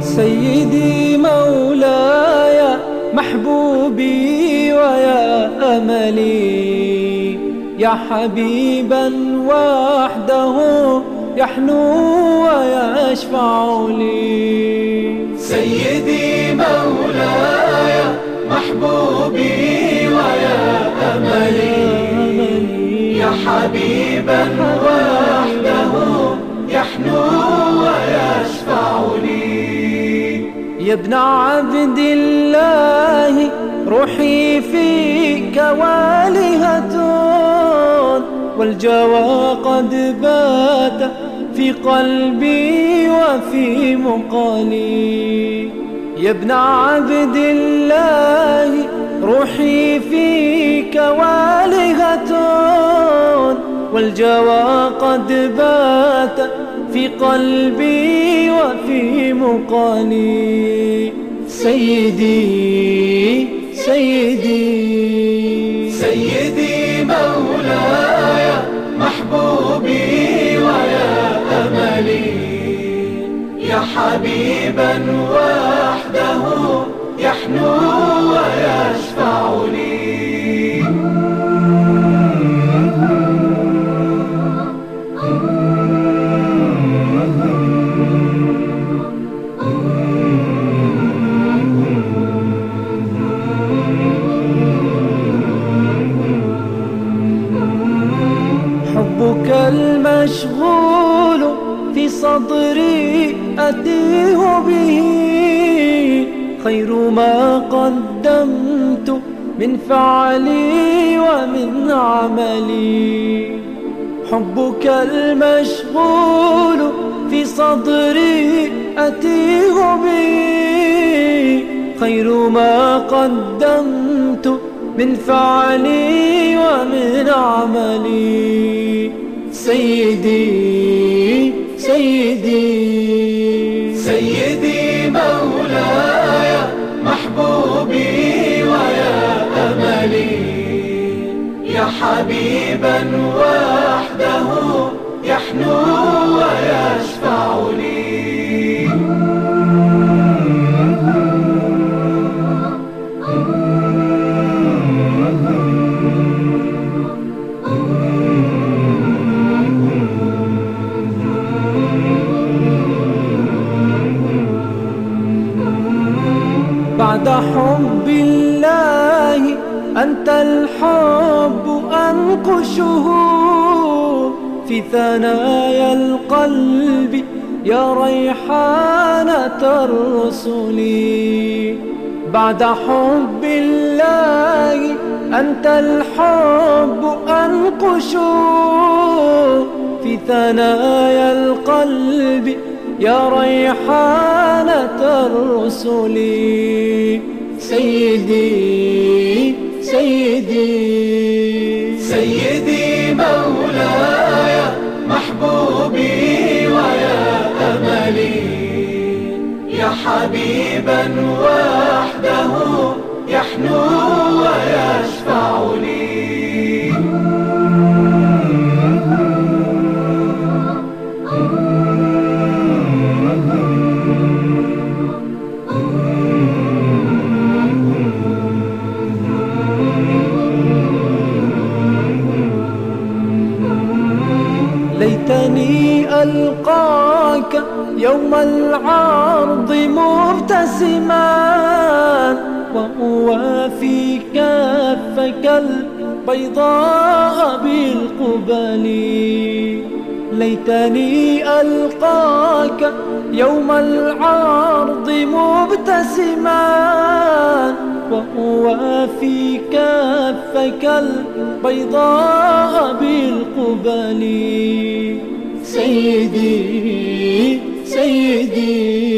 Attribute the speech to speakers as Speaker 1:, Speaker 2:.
Speaker 1: سيدي مولاي محبوبي ويا أملي يا حبيبا وحده يحنو ويشفع لي
Speaker 2: سيدي مولاي محبوبي ويا أملي. يا حبيبا وحده يحنو ويشفع لي
Speaker 1: يا ابن عبد الله روحي فيك والهة. والجوى قد بات في قلبي وفي مقالي يا ابن عبد الله روحي فيك والهة. والجوى قد بات في قلبي وفي مقالي سيدي سيدي
Speaker 2: سيدي مولاي حبيبا وحده يحنو ويشفع لي.
Speaker 1: المشغول في صدري أتيه به. خير ما قدمت من فعلي ومن عملي. حبك المشغول في صدري أتيه به. خير ما قدمت من فعلي ومن عملي. سيدي سيدي.
Speaker 2: سيدي مولاي محبوبي ويا أملي. يا حبيبا وحده يحنو ويشفع لي
Speaker 1: حب الله أنت الحب أنقشه. في ثنايا القلب يا ريحانة الرسل. بعد حب الله أنت الحب أنقشه. في ثنايا القلب يا ريحانة الرسل سيدي سيدي.
Speaker 2: سيدي مولاي محبوبي ويا أملي. يا حبيبا وحده يحنو ويشفع لي.
Speaker 1: يوم العرض مبتسما وأوافي كفك البيضاء بالقبل. ليتني ألقاك يوم العرض مبتسما وأوافي كفك البيضاء بالقبل. سيدي سيدي